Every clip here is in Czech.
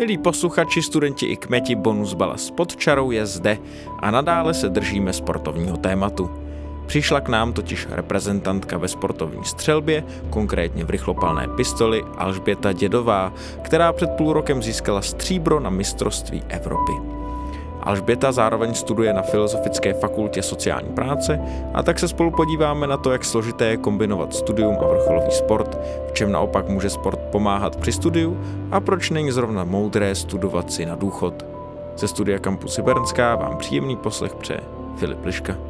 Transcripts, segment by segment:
Milí posluchači, studenti i kmeti, bonus balas pod čarou je zde a nadále se držíme sportovního tématu. Přišla k nám totiž reprezentantka ve sportovní střelbě, konkrétně v rychlopalné pistoli Alžběta Dědová, která před půl rokem získala stříbro na mistrovství Evropy. Alžběta zároveň studuje na Filozofické fakultě sociální práce a tak se spolu podíváme na to, jak složité je kombinovat studium a vrcholový sport, v čem naopak může sport pomáhat při studiu a proč není zrovna moudré studovat si na důchod. Ze studia Campus Bernská vám příjemný poslech přeje Filip Liška.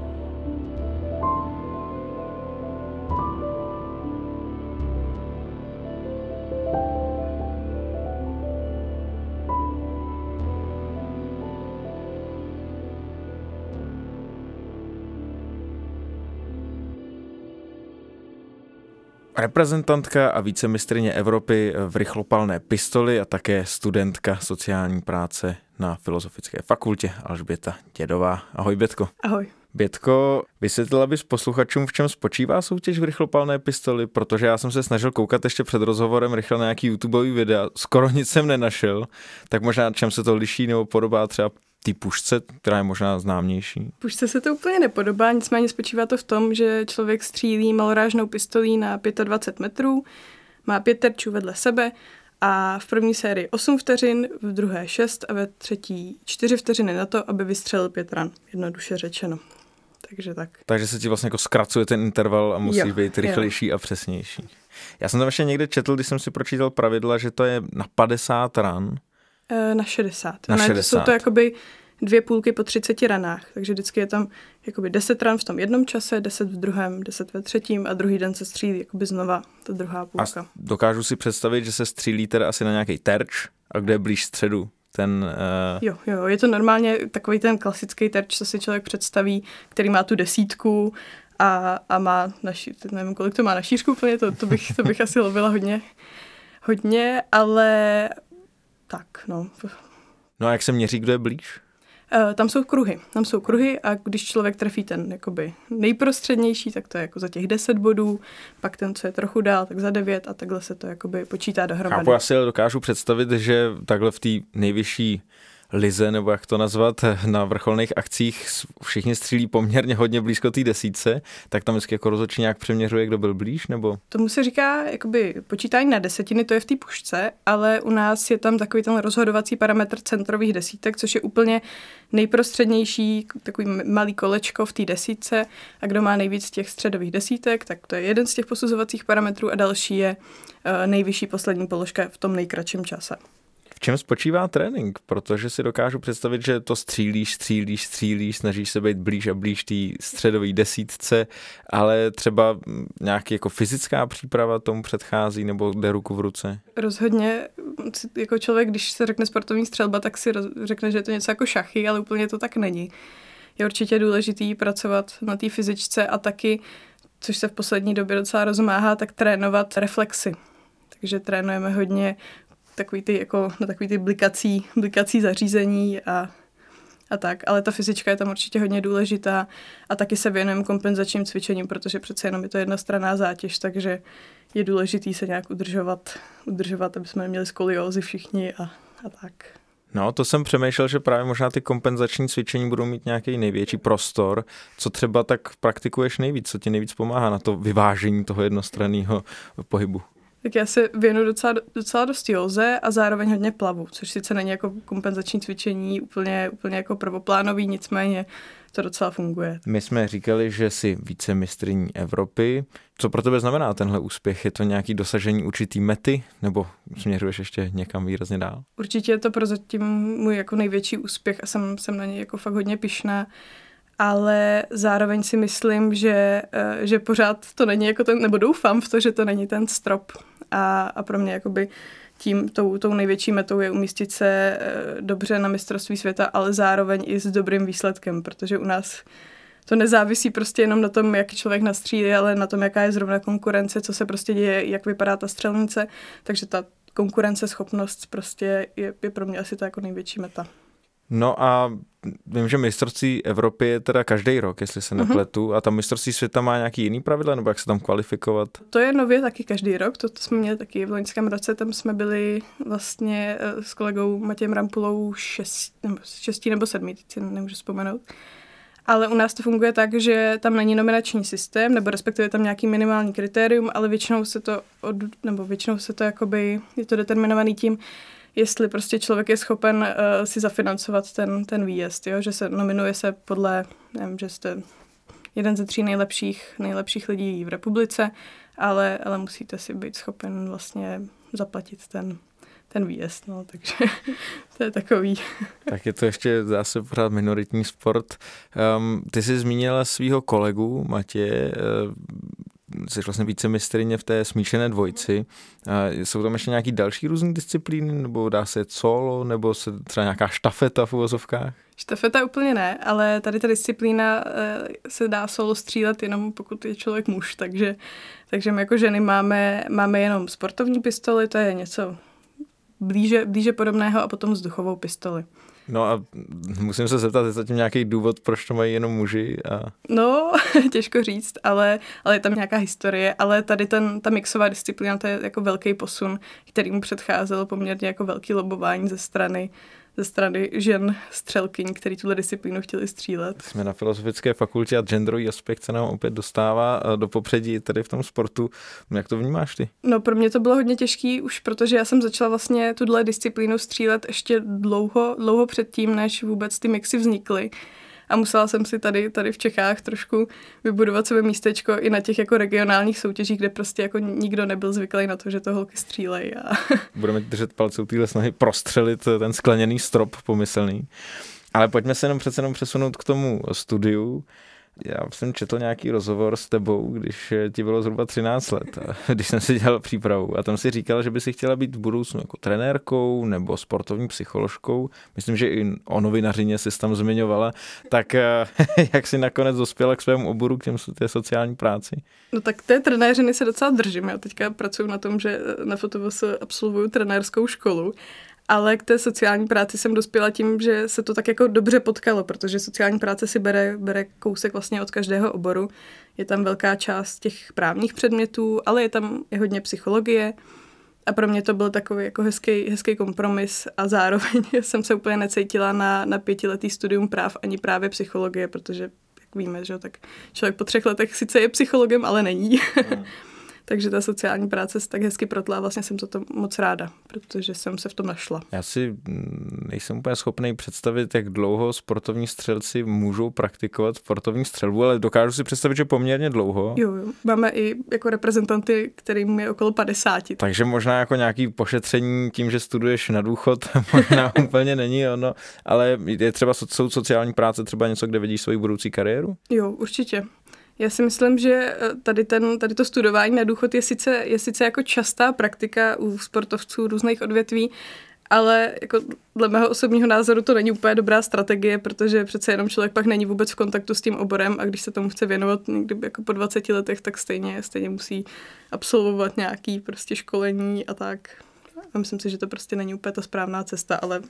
Reprezentantka a vícemistrně Evropy v rychlopalné pistoli a také studentka sociální práce na Filozofické fakultě Alžběta Dědová. Ahoj Bětko. Ahoj. Bětko, vysvětlila bys posluchačům, v čem spočívá soutěž v rychlopalné pistoli, protože já jsem se snažil koukat ještě před rozhovorem rychle na nějaký YouTubeový videa, skoro nic jsem nenašel, tak možná čem se to liší nebo podobá třeba té pušce, která je možná známější? Pušce se to úplně nepodobá, nicméně spočívá to v tom, že člověk střílí malorážnou pistolí na 25 metrů, má pět terčů vedle sebe a v první sérii 8 vteřin, v druhé 6 a ve třetí 4 vteřiny na to, aby vystřelil pět ran, jednoduše řečeno. Takže tak. Takže se ti vlastně jako zkracuje ten interval a musí jo, být rychlejší jo. a přesnější. Já jsem tam ještě někde četl, když jsem si pročítal pravidla, že to je na 50 ran, na 60. Na 60. Jsou to jakoby dvě půlky po 30 ranách, takže vždycky je tam jakoby 10 ran v tom jednom čase, 10 v druhém, 10 ve třetím a druhý den se střílí jakoby znova ta druhá půlka. A dokážu si představit, že se střílí teda asi na nějaký terč a kde je blíž středu? Ten, uh... Jo, jo, je to normálně takový ten klasický terč, co si člověk představí, který má tu desítku a, a má, na ší, nevím, kolik to má na šířku úplně, to, to, bych, to bych asi lovila hodně, hodně, ale tak, no. No a jak se měří, kdo je blíž? Uh, tam jsou kruhy. Tam jsou kruhy a když člověk trefí ten jakoby nejprostřednější, tak to je jako za těch 10 bodů, pak ten, co je trochu dál, tak za 9 a takhle se to jakoby počítá dohromady. Chápu, já si dokážu představit, že takhle v té nejvyšší lize, nebo jak to nazvat, na vrcholných akcích. Všichni střílí poměrně hodně blízko té desíce, tak tam vždycky jako rozhodčí nějak přeměřuje, kdo byl blíž, nebo? Tomu se říká jakoby počítání na desetiny, to je v té pušce, ale u nás je tam takový ten rozhodovací parametr centrových desítek, což je úplně nejprostřednější, takový malý kolečko v té desítce. A kdo má nejvíc těch středových desítek, tak to je jeden z těch posuzovacích parametrů a další je uh, nejvyšší poslední položka v tom nejkratším čase čem spočívá trénink? Protože si dokážu představit, že to střílíš, střílíš, střílíš, snažíš se být blíž a blíž té středové desítce, ale třeba nějaký jako fyzická příprava tomu předchází nebo jde ruku v ruce? Rozhodně, jako člověk, když se řekne sportovní střelba, tak si řekne, že je to něco jako šachy, ale úplně to tak není. Je určitě důležitý pracovat na té fyzičce a taky, což se v poslední době docela rozmáhá, tak trénovat reflexy. Takže trénujeme hodně takový ty, jako, na takový ty blikací, blikací zařízení a, a tak. Ale ta fyzička je tam určitě hodně důležitá a taky se věnujeme kompenzačním cvičením, protože přece jenom je to jednostranná zátěž, takže je důležitý se nějak udržovat, udržovat aby jsme neměli skoliózy všichni a, a tak. No, to jsem přemýšlel, že právě možná ty kompenzační cvičení budou mít nějaký největší prostor. Co třeba tak praktikuješ nejvíc? Co ti nejvíc pomáhá na to vyvážení toho jednostranného pohybu? Tak já se věnu docela, docela dost józe a zároveň hodně plavu, což sice není jako kompenzační cvičení úplně, úplně jako prvoplánový, nicméně to docela funguje. My jsme říkali, že jsi více mistrní Evropy. Co pro tebe znamená tenhle úspěch? Je to nějaký dosažení určitý mety nebo směřuješ ještě někam výrazně dál? Určitě je to prozatím můj jako největší úspěch a jsem, jsem na něj jako fakt hodně pišná ale zároveň si myslím, že, eh, že pořád to není jako ten, nebo doufám v to, že to není ten strop. A, a pro mě jakoby tím, tou, tou největší metou je umístit se eh, dobře na mistrovství světa, ale zároveň i s dobrým výsledkem, protože u nás to nezávisí prostě jenom na tom, jak člověk nastřílí, ale na tom, jaká je zrovna konkurence, co se prostě děje, jak vypadá ta střelnice. Takže ta konkurenceschopnost prostě je, je pro mě asi ta jako největší meta. No a vím, že mistrovství Evropy je teda každý rok, jestli se mhm. nepletu, uh-huh. a tam mistrovství světa má nějaký jiný pravidla, nebo jak se tam kvalifikovat? To je nově taky každý rok, to, to jsme měli taky v loňském roce, tam jsme byli vlastně uh, s kolegou Matějem Rampulou šest, nebo šestí nebo sedmý, teď si nemůžu vzpomenout. Ale u nás to funguje tak, že tam není nominační systém, nebo respektive tam nějaký minimální kritérium, ale většinou se to, od, nebo většinou se to jakoby, je to determinovaný tím, jestli prostě člověk je schopen uh, si zafinancovat ten, ten výjezd, jo? že se nominuje se podle, nevím, že jste jeden ze tří nejlepších, nejlepších lidí v republice, ale, ale musíte si být schopen vlastně zaplatit ten, ten výjezd, no, takže to je takový. Tak je to ještě zase pořád minoritní sport. Um, ty jsi zmínila svého kolegu Matě, uh, jsi vlastně více mistrině v té smíšené dvojci. Jsou tam ještě nějaký další různé disciplíny, nebo dá se solo, nebo se třeba nějaká štafeta v uvozovkách? Štafeta úplně ne, ale tady ta disciplína eh, se dá solo střílet jenom pokud je člověk muž, takže, takže my jako ženy máme, máme jenom sportovní pistoli, to je něco blíže, blíže podobného a potom vzduchovou pistoli. No a musím se zeptat, je zatím nějaký důvod, proč to mají jenom muži? A... No, těžko říct, ale, ale je tam nějaká historie, ale tady ten, ta mixová disciplína, to je jako velký posun, který mu předcházelo poměrně jako velký lobování ze strany ze strany žen střelkyň, který tuhle disciplínu chtěli střílet. Jsme na Filozofické fakultě a genderový aspekt se nám opět dostává eh, do popředí tady v tom sportu. Jak to vnímáš ty? No pro mě to bylo hodně těžký už, protože já jsem začala vlastně tuhle disciplínu střílet ještě dlouho, dlouho předtím, než vůbec ty mixy vznikly a musela jsem si tady, tady v Čechách trošku vybudovat své místečko i na těch jako regionálních soutěžích, kde prostě jako nikdo nebyl zvyklý na to, že to holky střílejí. A... Budeme držet palce u téhle snahy prostřelit ten skleněný strop pomyslný. Ale pojďme se jenom přece jenom přesunout k tomu studiu já jsem četl nějaký rozhovor s tebou, když ti bylo zhruba 13 let, když jsem si dělal přípravu a tam si říkala, že by si chtěla být v budoucnu jako trenérkou nebo sportovní psycholožkou. Myslím, že i o novinařině si tam zmiňovala. Tak eh, jak si nakonec dospěla k svému oboru, k těm té sociální práci? No tak té trenéřiny se docela držím. Já teďka pracuji na tom, že na FOTOVS absolvuju trenérskou školu ale k té sociální práci jsem dospěla tím, že se to tak jako dobře potkalo, protože sociální práce si bere, bere kousek vlastně od každého oboru. Je tam velká část těch právních předmětů, ale je tam i hodně psychologie. A pro mě to byl takový jako hezký, hezký kompromis a zároveň jsem se úplně necítila na, na pětiletý studium práv ani právě psychologie, protože jak víme, že tak člověk po třech letech sice je psychologem, ale není. Mm. Takže ta sociální práce se tak hezky protla a vlastně jsem za to moc ráda, protože jsem se v tom našla. Já si nejsem úplně schopný představit, jak dlouho sportovní střelci můžou praktikovat sportovní střelbu, ale dokážu si představit, že poměrně dlouho. Jo, jo. Máme i jako reprezentanty, kterým je okolo 50. Takže možná jako nějaký pošetření tím, že studuješ na důchod, možná úplně není ono, ale je třeba jsou sociální práce třeba něco, kde vidíš svoji budoucí kariéru? Jo, určitě. Já si myslím, že eh, tady, ten, tady to studování na důchod je sice, je sice jako častá praktika u sportovců různých odvětví, ale jako dle mého osobního názoru to není úplně dobrá strategie, protože přece jenom člověk pak není vůbec v kontaktu s tím oborem a když se tomu chce věnovat někdy jako po 20 letech, tak stejně, stejně musí absolvovat nějaký prostě školení a tak. A myslím si, že to prostě není úplně ta správná cesta, ale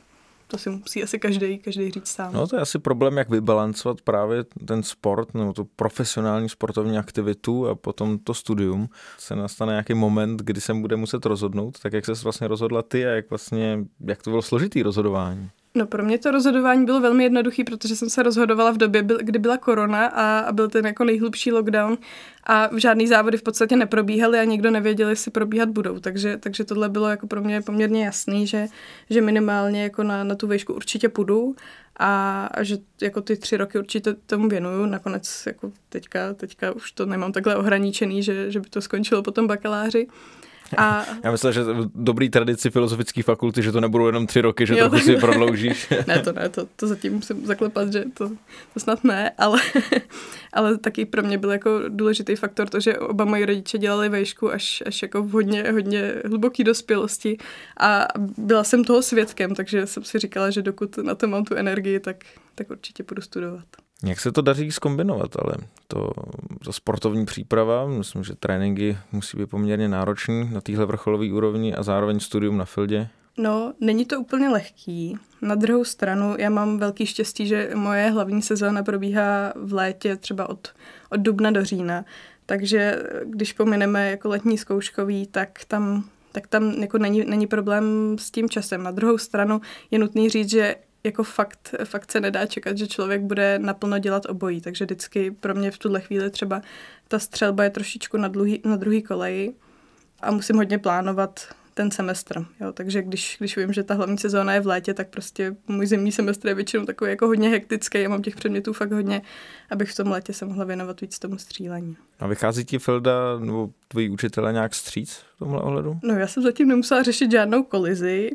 to si musí asi každý, každý říct sám. No to je asi problém, jak vybalancovat právě ten sport nebo tu profesionální sportovní aktivitu a potom to studium. Se nastane nějaký moment, kdy se bude muset rozhodnout, tak jak se vlastně rozhodla ty a jak vlastně, jak to bylo složitý rozhodování? No pro mě to rozhodování bylo velmi jednoduché, protože jsem se rozhodovala v době, kdy byla korona a, byl ten jako nejhlubší lockdown a žádný závody v podstatě neprobíhaly a nikdo nevěděl, jestli probíhat budou. Takže, takže tohle bylo jako pro mě poměrně jasný, že, že minimálně jako na, na tu výšku určitě půjdu a, a že jako ty tři roky určitě tomu věnuju. Nakonec jako teďka, teďka už to nemám takhle ohraničený, že, že by to skončilo po tom bakaláři. A... Já myslím, že dobrý tradici filozofické fakulty, že to nebudou jenom tři roky, že jo, trochu si prodloužíš. ne, to ne, to, to zatím musím zaklepat, že to, to snad ne, ale, ale taky pro mě byl jako důležitý faktor to, že oba moji rodiče dělali vejšku až, až jako v hodně, hodně hluboký dospělosti a byla jsem toho svědkem, takže jsem si říkala, že dokud na to mám tu energii, tak, tak určitě budu studovat. Jak se to daří skombinovat, ale to, to sportovní příprava, myslím, že tréninky musí být poměrně náročný na téhle vrcholové úrovni a zároveň studium na fildě. No, není to úplně lehký. Na druhou stranu, já mám velký štěstí, že moje hlavní sezóna probíhá v létě třeba od, od dubna do října. Takže když pomineme jako letní zkouškový, tak tam, tak tam jako není, není problém s tím časem. Na druhou stranu je nutný říct, že jako fakt, fakt se nedá čekat, že člověk bude naplno dělat obojí, takže vždycky pro mě v tuhle chvíli třeba ta střelba je trošičku na, dluhý, na druhý koleji a musím hodně plánovat ten semestr. Jo, takže když, když vím, že ta hlavní sezóna je v létě, tak prostě můj zimní semestr je většinou takový jako hodně hektický. Já mám těch předmětů fakt hodně, abych v tom létě se mohla věnovat víc tomu střílení. A vychází ti Filda nebo tvoji učitele nějak stříc v tomhle ohledu? No já jsem zatím nemusela řešit žádnou kolizi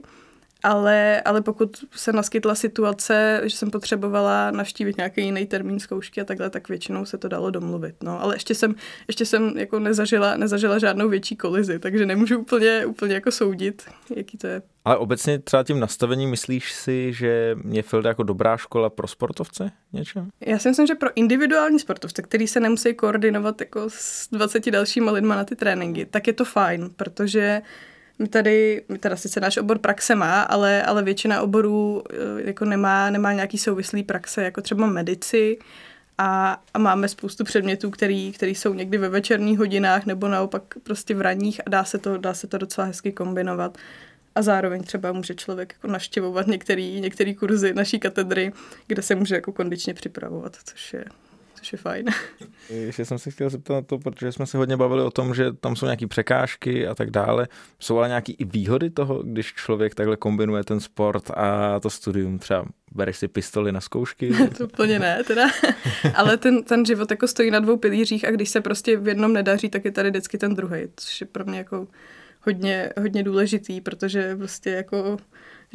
ale, ale pokud se naskytla situace, že jsem potřebovala navštívit nějaký jiný termín zkoušky a takhle, tak většinou se to dalo domluvit. No, ale ještě jsem, ještě jsem jako nezažila, nezažila žádnou větší kolizi, takže nemůžu úplně, úplně jako soudit, jaký to je. Ale obecně třeba tím nastavením myslíš si, že je Filda jako dobrá škola pro sportovce něčem? Já si myslím, že pro individuální sportovce, který se nemusí koordinovat jako s 20 dalšíma lidma na ty tréninky, tak je to fajn, protože my tady, my teda sice náš obor praxe má, ale, ale většina oborů eh, jako nemá, nemá nějaký souvislý praxe, jako třeba medici a, a máme spoustu předmětů, který, který jsou někdy ve večerních hodinách nebo naopak prostě v ranních a dá se to, dá se to docela hezky kombinovat. A zároveň třeba může člověk jako naštěvovat některý, některý kurzy naší katedry, kde se může jako kondičně připravovat, což je, což je fajn. Ještě jsem se chtěl zeptat na to, protože jsme se hodně bavili o tom, že tam jsou nějaké překážky a tak dále. Jsou ale nějaké i výhody toho, když člověk takhle kombinuje ten sport a to studium? Třeba bereš si pistoli na zkoušky? to úplně ne, teda. ale ten, ten život jako stojí na dvou pilířích a když se prostě v jednom nedaří, tak je tady vždycky ten druhý, což je pro mě jako hodně, hodně důležitý, protože prostě jako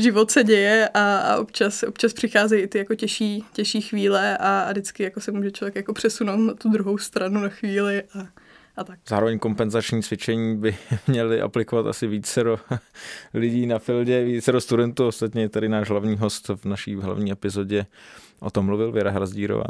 život se děje a, a občas, občas přicházejí ty jako těžší, těžší chvíle a, a vždycky jako se může člověk jako přesunout na tu druhou stranu na chvíli a, a tak. Zároveň kompenzační cvičení by měli aplikovat asi více lidí na fildě, více studentů, ostatně tady náš hlavní host v naší hlavní epizodě o tom mluvil, Věra Hrazdírová.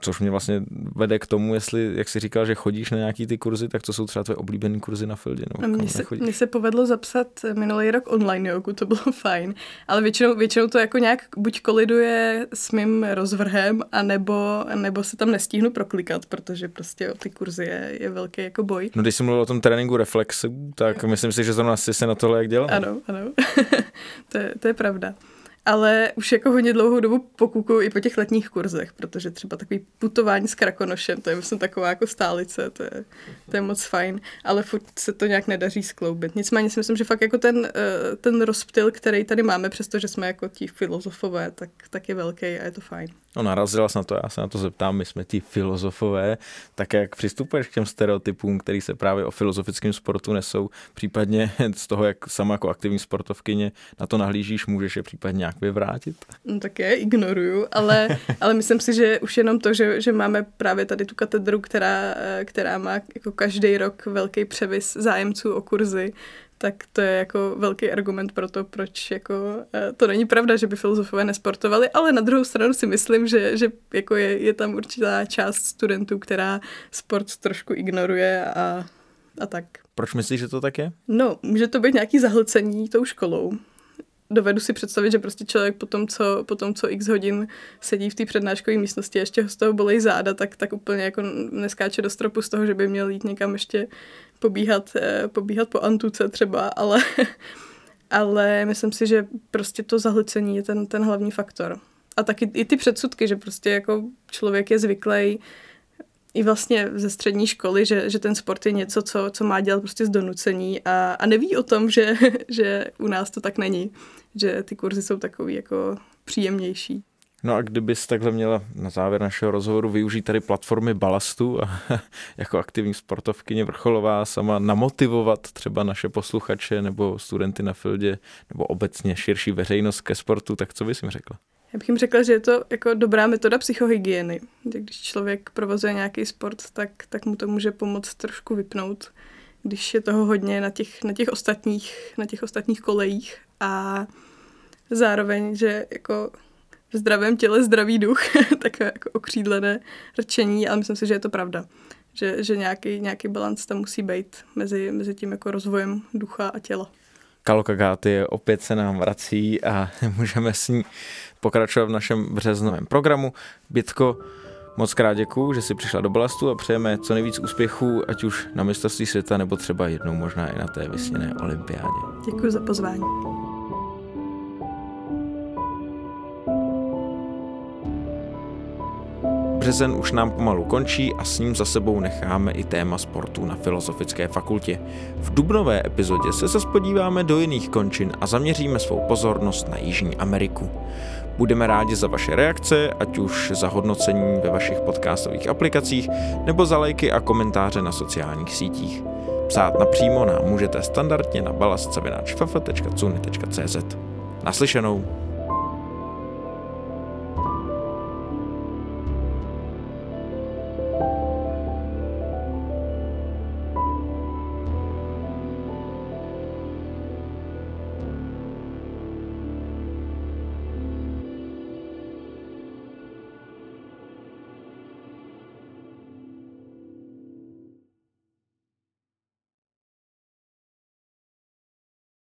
Což mě vlastně vede k tomu, jestli, jak jsi říkal, že chodíš na nějaký ty kurzy, tak to jsou třeba tvoje oblíbené kurzy na Fieldě. No, mně, se, mně se povedlo zapsat minulý rok online jogu, to bylo fajn, ale většinou, většinou to jako nějak buď koliduje s mým rozvrhem, anebo, nebo se tam nestíhnu proklikat, protože prostě o ty kurzy je, je velký jako boj. No když jsi mluvil o tom tréninku reflexu, tak myslím si, že zrovna asi se na tohle jak dělal. Ano, ano, to, je, to je pravda ale už jako hodně dlouhou dobu pokukuju i po těch letních kurzech, protože třeba takový putování s krakonošem, to je myslím taková jako stálice, to je, to je moc fajn, ale furt se to nějak nedaří skloubit. Nicméně si myslím, že fakt jako ten, eh, ten rozptyl, který tady máme, přestože jsme jako ti filozofové, tak, tak je velký a je to fajn. No narazila jsi na to, já se na to zeptám, my jsme ti filozofové, tak jak přistupuješ k těm stereotypům, který se právě o filozofickém sportu nesou, případně z toho, jak sama jako aktivní sportovkyně na to nahlížíš, můžeš je případně nějak vyvrátit? No, tak je ignoruju, ale, ale myslím si, že už jenom to, že, že máme právě tady tu katedru, která, která má jako každý rok velký převis zájemců o kurzy, tak to je jako velký argument pro to, proč jako eh, to není pravda, že by filozofové nesportovali, ale na druhou stranu si myslím, že, že jako je, je tam určitá část studentů, která sport trošku ignoruje a, a tak. Proč myslíš, že to tak je? No, může to být nějaký zahlcení tou školou dovedu si představit, že prostě člověk po tom, co, po tom, co x hodin sedí v té přednáškové místnosti a ještě ho z toho bolej záda, tak, tak úplně jako neskáče do stropu z toho, že by měl jít někam ještě pobíhat, eh, pobíhat po antuce třeba, ale, ale myslím si, že prostě to zahlcení je ten, ten hlavní faktor. A taky i ty předsudky, že prostě jako člověk je zvyklý i vlastně ze střední školy, že, že ten sport je něco, co, co má dělat prostě z donucení a, a neví o tom, že, že u nás to tak není, že ty kurzy jsou takový jako příjemnější. No a kdybys takhle měla na závěr našeho rozhovoru využít tady platformy Balastu a jako aktivní sportovkyně vrcholová sama namotivovat třeba naše posluchače nebo studenty na fildě nebo obecně širší veřejnost ke sportu, tak co bys jim řekla? Já bych jim řekla, že je to jako dobrá metoda psychohygieny. Když člověk provozuje nějaký sport, tak, tak mu to může pomoct trošku vypnout, když je toho hodně na těch, na těch, ostatních, na těch ostatních kolejích. A zároveň, že jako v zdravém těle zdravý duch, takové jako okřídlené rčení, ale myslím si, že je to pravda. Že, že nějaký, nějaký balans tam musí být mezi, mezi tím jako rozvojem ducha a těla. Kalokagáty opět se nám vrací a můžeme s ní pokračovat v našem březnovém programu. Bětko, moc krát děkuju, že jsi přišla do Balastu a přejeme co nejvíc úspěchů, ať už na mistrovství světa, nebo třeba jednou možná i na té vysněné olympiádě. Děkuji za pozvání. Březen už nám pomalu končí a s ním za sebou necháme i téma sportu na Filozofické fakultě. V dubnové epizodě se zase podíváme do jiných končin a zaměříme svou pozornost na Jižní Ameriku. Budeme rádi za vaše reakce, ať už za hodnocení ve vašich podcastových aplikacích nebo za lajky a komentáře na sociálních sítích. Psát napřímo nám můžete standardně na balastsavináčfafa.cuny.cz Naslyšenou.